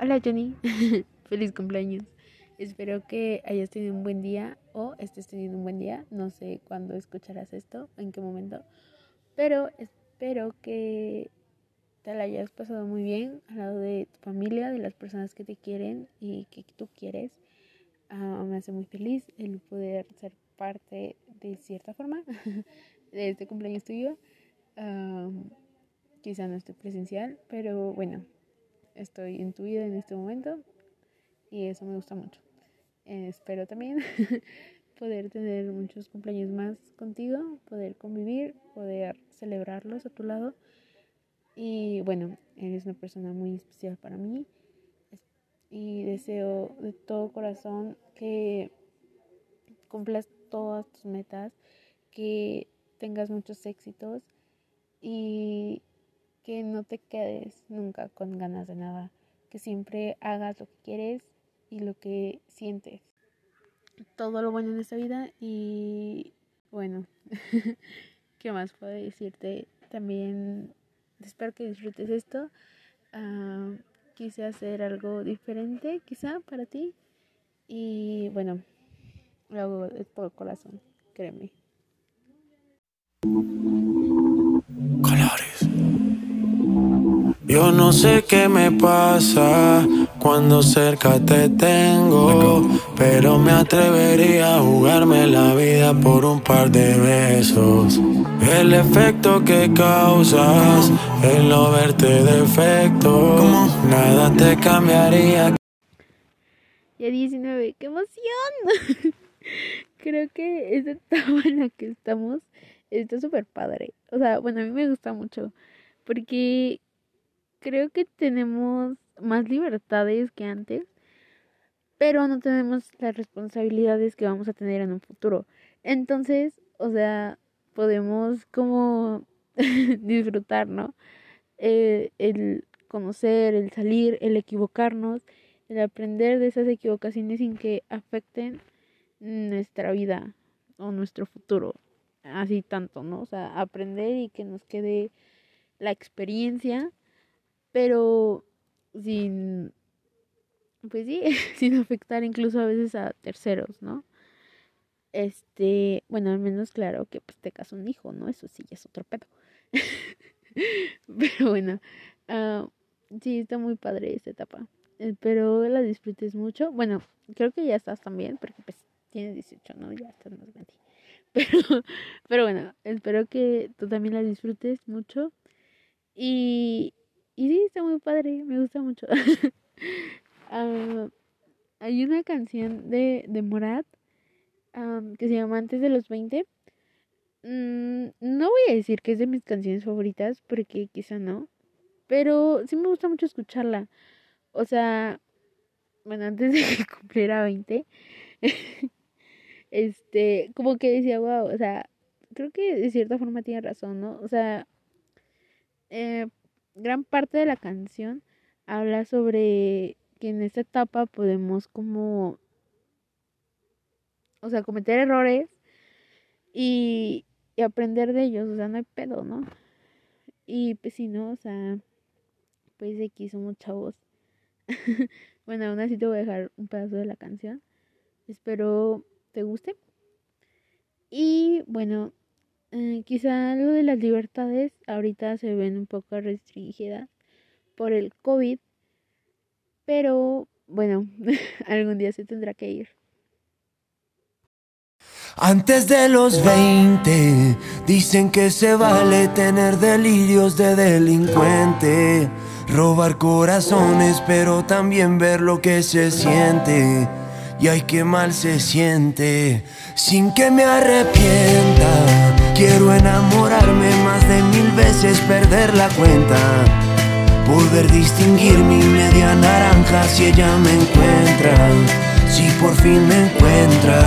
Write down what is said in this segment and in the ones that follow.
Hola Jenny, feliz cumpleaños. Espero que hayas tenido un buen día o estés teniendo un buen día. No sé cuándo escucharás esto, en qué momento, pero espero que te la hayas pasado muy bien al lado de tu familia, de las personas que te quieren y que tú quieres. Ah, me hace muy feliz el poder ser parte de cierta forma de este cumpleaños tuyo. quizá no esté presencial, pero bueno, estoy en tu vida en este momento y eso me gusta mucho. espero también poder tener muchos cumpleaños más contigo, poder convivir, poder celebrarlos a tu lado. Y bueno, eres una persona muy especial para mí y deseo de todo corazón que cumplas todas tus metas, que tengas muchos éxitos y que no te quedes nunca con ganas de nada, que siempre hagas lo que quieres y lo que sientes. Todo lo bueno en esta vida y bueno, ¿qué más puedo decirte? También espero que disfrutes esto. Ah, quise hacer algo diferente quizá para ti y bueno, lo hago de todo corazón, créeme. Yo no sé qué me pasa cuando cerca te tengo, pero me atrevería a jugarme la vida por un par de besos. El efecto que causas, el no verte defecto, nada te cambiaría. Ya 19, ¡qué emoción! Creo que esta etapa en la que estamos está súper padre. O sea, bueno, a mí me gusta mucho porque creo que tenemos más libertades que antes, pero no tenemos las responsabilidades que vamos a tener en un futuro. Entonces, o sea, podemos como disfrutar, ¿no? Eh, el conocer, el salir, el equivocarnos, el aprender de esas equivocaciones sin que afecten nuestra vida o nuestro futuro. Así tanto, ¿no? O sea, aprender y que nos quede la experiencia pero sin, pues sí, sin afectar incluso a veces a terceros, ¿no? Este, bueno, al menos claro que pues te casas un hijo, ¿no? Eso sí, ya es otro pedo. Pero bueno, uh, sí, está muy padre esta etapa. Espero la disfrutes mucho. Bueno, creo que ya estás también, porque pues tienes 18, ¿no? Ya estás más grande. Pero, pero bueno, espero que tú también la disfrutes mucho. Y, y sí, está muy padre, me gusta mucho. Ah, hay una canción de, de Morat que se llama Antes de los 20. Mm, no voy a decir que es de mis canciones favoritas, porque quizá no. Pero sí me gusta mucho escucharla. O sea, bueno, antes de que cumpliera 20, este, como que decía, wow, o sea, creo que de cierta forma tiene razón, ¿no? O sea, eh, gran parte de la canción habla sobre que en esta etapa podemos como, o sea, cometer errores y, y aprender de ellos, o sea, no hay pedo, ¿no? Y pues si no, o sea, pues aquí somos chavos. bueno, aún así te voy a dejar un pedazo de la canción. Espero te guste. Y bueno, eh, quizá lo de las libertades ahorita se ven un poco restringidas por el COVID, pero bueno, algún día se tendrá que ir. Antes de los 20, dicen que se vale tener delirios de delincuente, robar corazones, pero también ver lo que se siente. Y ay, qué mal se siente, sin que me arrepienta Quiero enamorarme más de mil veces, perder la cuenta. Poder distinguir mi media naranja si ella me encuentra, si por fin me encuentra.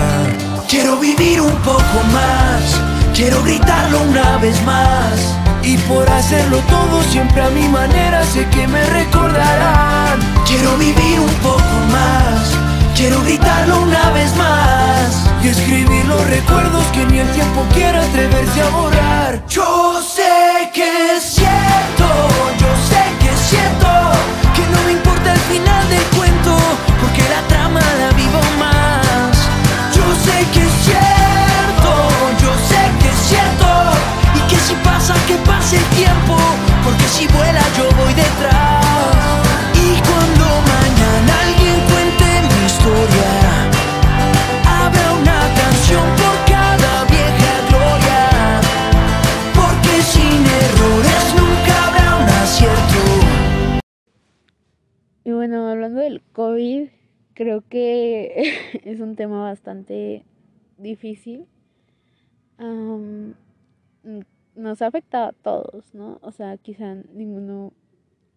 Quiero vivir un poco más, quiero gritarlo una vez más. Y por hacerlo todo siempre a mi manera sé que me recordarán. Quiero vivir un poco más, quiero gritarlo una vez más y escribir los recuerdos que ni el tiempo quiera atreverse a borrar. Yo sé que es COVID, creo que es un tema bastante difícil. nos ha afectado a todos, ¿no? O sea, quizá ninguno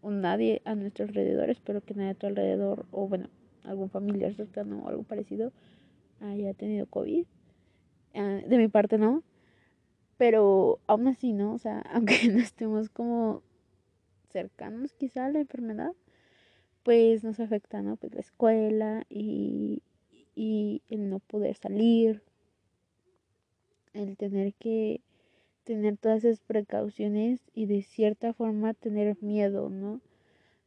o nadie a nuestro alrededor, espero que nadie a tu alrededor, o bueno, algún familiar cercano o algo parecido, haya tenido COVID. Ah, de mi parte no. Pero aún así, ¿no? O sea, aunque no estemos como cercanos quizá a la enfermedad, pues nos afecta, ¿no? Pues la escuela y, y el no poder salir, el tener que tener todas esas precauciones y de cierta forma tener miedo, ¿no?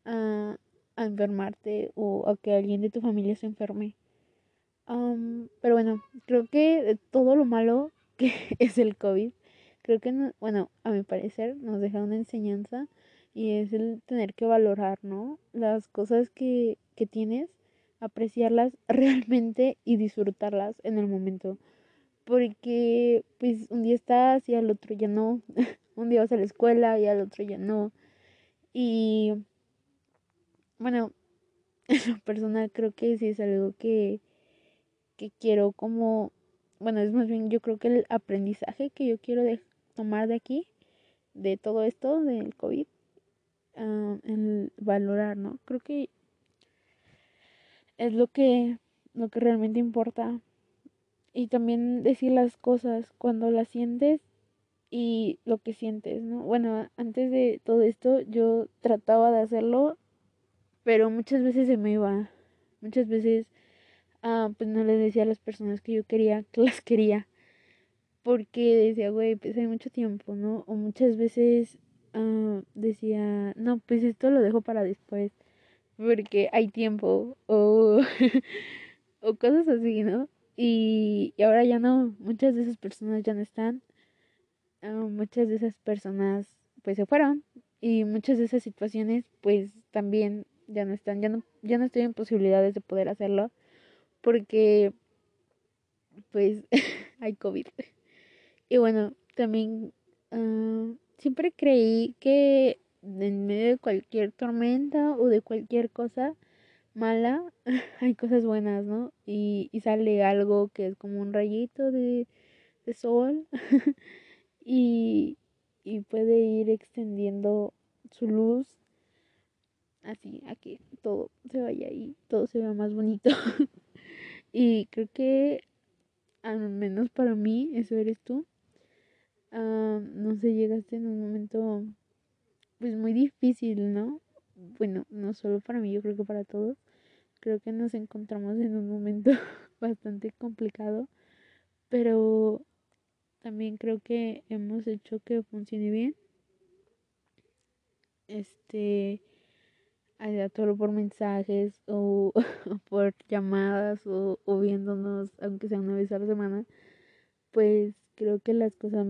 A, a enfermarte o a que alguien de tu familia se enferme. pero bueno, creo que todo lo malo que es el COVID, creo que, bueno, a mi parecer nos deja una enseñanza y es el tener que valorar, ¿no? Las cosas que, que tienes, apreciarlas realmente y disfrutarlas en el momento. Porque pues un día estás y al otro ya no. un día vas a la escuela y al otro ya no. Y bueno, en lo personal creo que sí es algo que, que quiero como, bueno, es más bien yo creo que el aprendizaje que yo quiero tomar de aquí, de todo esto del COVID, uh, el valorar, ¿no? Creo que es lo que, lo que realmente importa. Y también decir las cosas cuando las sientes y lo que sientes, ¿no? Bueno, antes de todo esto yo trataba de hacerlo, pero muchas veces se me iba. Muchas veces uh, pues no les decía a las personas que yo quería que las quería. Porque decía, güey, pues hay mucho tiempo, ¿no? O muchas veces Ah, decía, no, pues esto lo dejo para después, porque hay tiempo, o, o cosas así, ¿no? Y, y, ahora ya no, muchas de esas personas ya no están, ah, muchas de esas personas pues se fueron, y muchas de esas situaciones pues también ya no están, ya no, ya no estoy en posibilidades de poder hacerlo, porque pues hay COVID. Y bueno, también... Uh, siempre creí que en medio de cualquier tormenta o de cualquier cosa mala hay cosas buenas, ¿no? Y, y sale algo que es como un rayito de, de sol y, y puede ir extendiendo su luz así a que todo se vaya ahí, todo se vea más bonito. y creo que al menos para mí eso eres tú uh, no sé, llegaste en un momento pues muy difícil, ¿no? Bueno, no solo para mí, yo creo que para todos. Creo que nos encontramos en un momento bastante complicado, pero también creo que hemos hecho que funcione bien. Este, todo por mensajes o, por llamadas o, o viéndonos, aunque sea una vez a la semana, pues creo que las cosas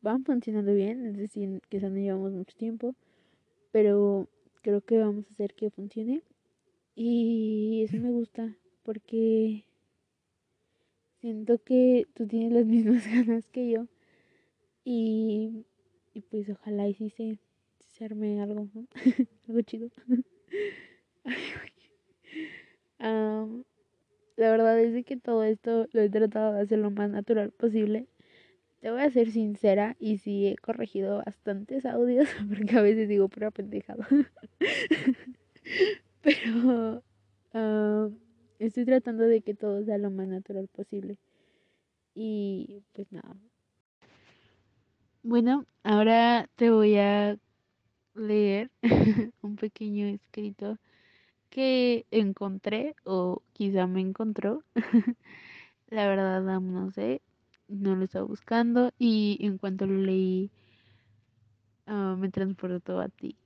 van funcionando bien, es decir, quizás no llevamos mucho tiempo, pero creo que vamos a hacer que funcione. Y eso me gusta porque siento que tú tienes las mismas ganas que yo. Y, y pues ojalá y si se, arme algo, algo chido. la verdad es que todo esto lo he tratado de hacer lo más natural posible te voy a ser sincera y sí he corregido bastantes audios porque a veces digo pura pendejada. Pero uh, estoy tratando de que todo sea lo más natural posible. Y pues nada. Bueno, ahora te voy a leer un pequeño escrito que encontré o quizá me encontró. La verdad no sé, no lo estaba buscando y en cuanto lo leí uh, me transportó a ti.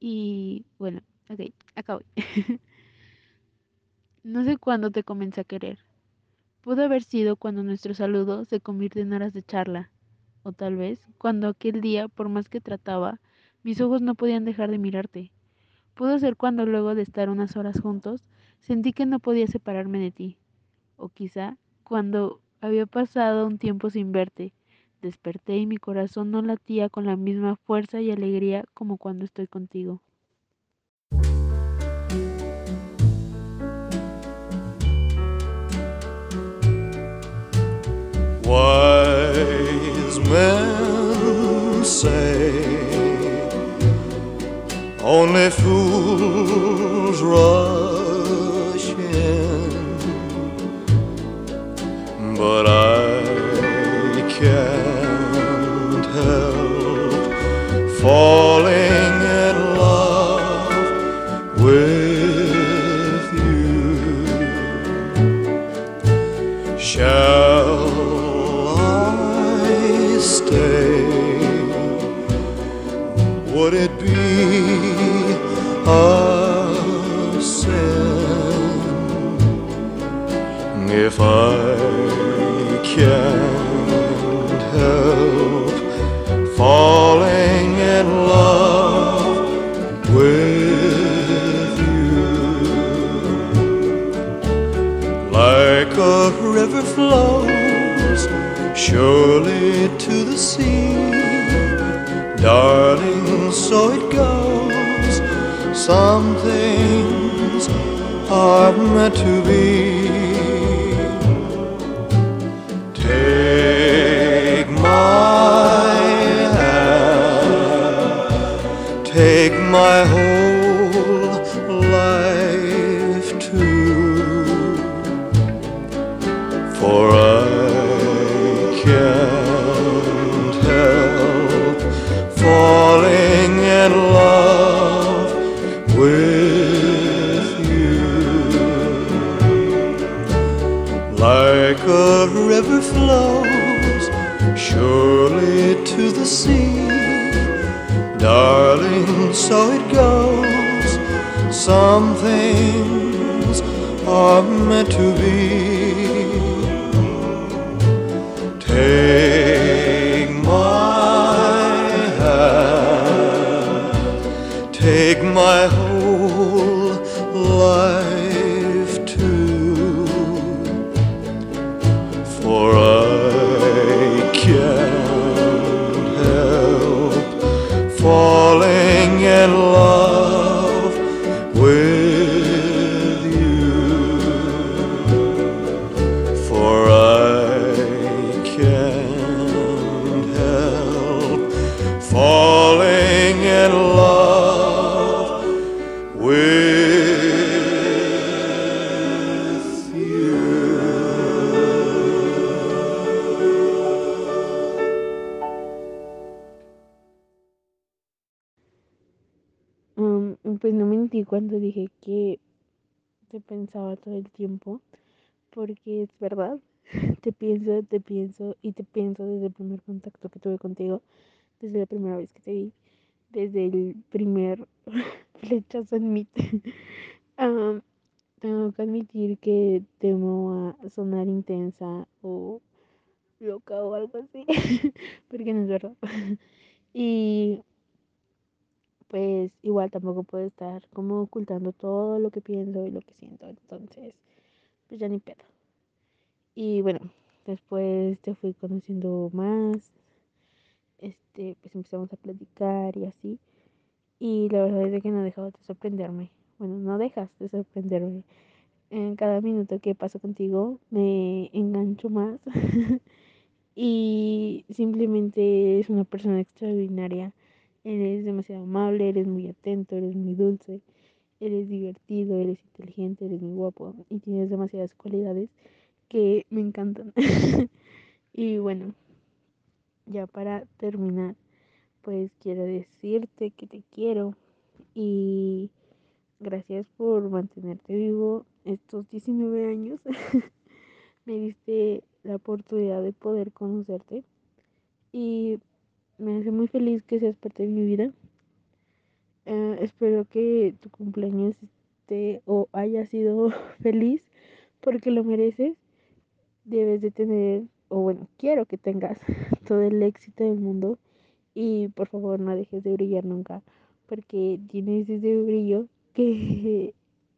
Y bueno, ok, acabo. no sé cuándo te comencé a querer. Pudo haber sido cuando nuestro saludo se convirtió en horas de charla. O tal vez cuando aquel día, por más que trataba, mis ojos no podían dejar de mirarte. Pudo ser cuando luego de estar unas horas juntos, sentí que no podía separarme de ti. O quizá cuando había pasado un tiempo sin verte. Desperté y mi corazón no latía con la misma fuerza y alegría como cuando estoy contigo. day. Things are meant to be. To the sea. Darling, so it goes. Some things are meant to be. Take my hand, take my porque es verdad, te pienso, te pienso y te pienso desde el primer contacto que tuve contigo, desde la primera vez que te vi, desde el primer flechazo en. Am, tengo que admitir que temo a sonar intensa o loca o algo así, porque no es verdad. Y pues igual tampoco puedo estar como ocultando todo lo que pienso y lo que siento, entonces pues ya ni pedo. Y bueno, después te fui conociendo más, este, pues empezamos a platicar y así. Y la verdad es que no dejaba de sorprenderme. Bueno, no dejas de sorprenderme. En cada minuto que paso contigo me engancho más. y simplemente es una persona extraordinaria. Eres demasiado amable, eres muy atento, eres muy dulce, eres divertido, eres inteligente, eres muy guapo y tienes demasiadas cualidades que me encantan. y bueno, ya para terminar, pues quiero decirte que te quiero y gracias por mantenerte vivo estos 19 años. me diste la oportunidad de poder conocerte y me hace muy feliz que seas parte de mi vida. Eh, espero que tu cumpleaños esté o haya sido feliz porque lo mereces. Debes de tener, o bueno, quiero que tengas todo el éxito del mundo y por favor no dejes de brillar nunca porque tienes ese brillo que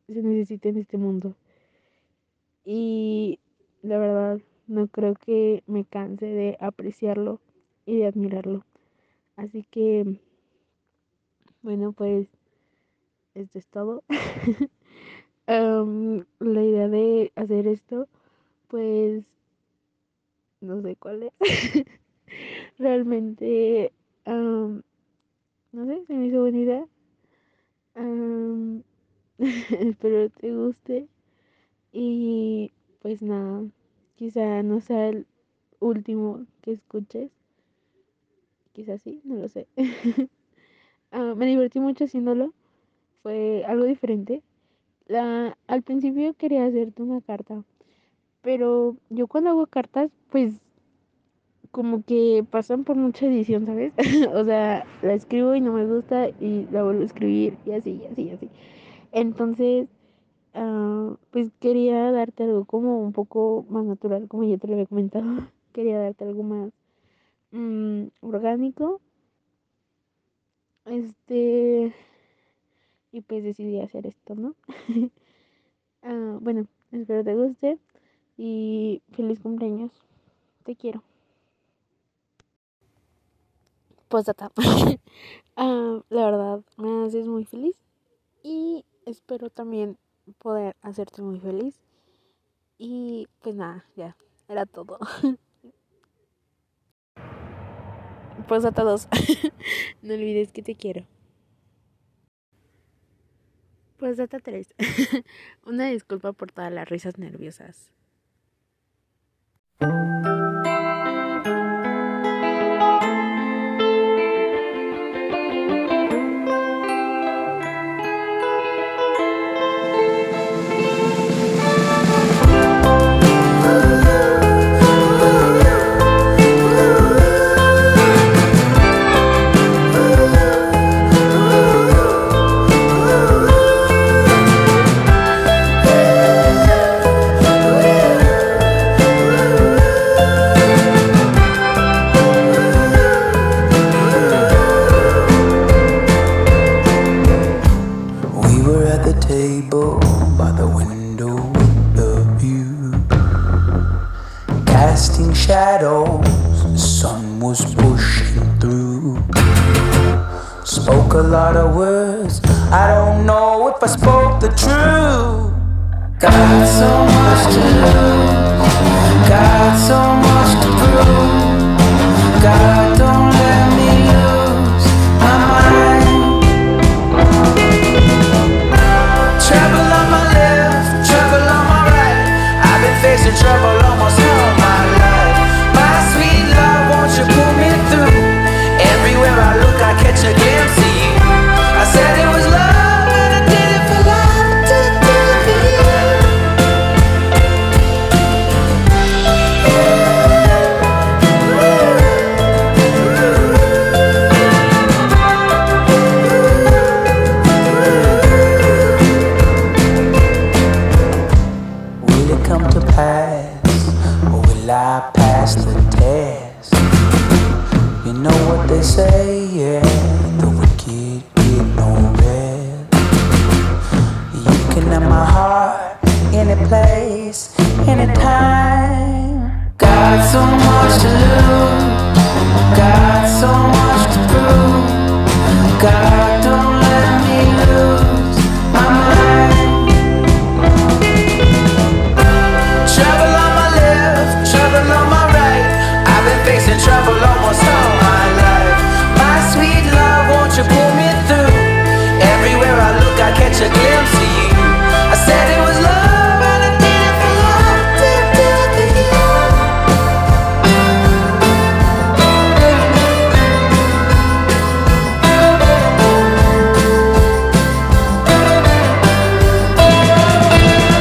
se necesita en este mundo. Y la verdad, no creo que me canse de apreciarlo y de admirarlo. Así que, bueno, pues esto es todo. Am, la idea de hacer esto, pues, no sé cuál es. Realmente, am, no sé, se me hizo buena idea. Am, espero te guste. Y pues nada, quizá no sea el último que escuches. Quizás sí, no lo sé. Ah, me divertí mucho haciéndolo. fue algo diferente. Al principio quería hacerte una carta, pero yo cuando hago cartas, pues como que pasan por mucha edición, ¿sabes? o sea, la escribo y no me gusta y la vuelvo a escribir y así, y así, y así. Entonces, uh, pues quería darte algo como un poco más natural, como ya te lo había comentado. quería darte algo más um, orgánico. Este, y pues decidí hacer esto, ¿no? uh, bueno, espero te guste y feliz cumpleaños. Te quiero. Pues uh, la verdad me haces muy feliz y espero también poder hacerte muy feliz. Y pues nada, ya, era todo. pues a todos, no olvides que te quiero. Pues data 3. Una disculpa por todas las risas nerviosas. Spoke a lot of words. I don't know if I spoke the truth. Got so much to lose. Got so much to prove. Got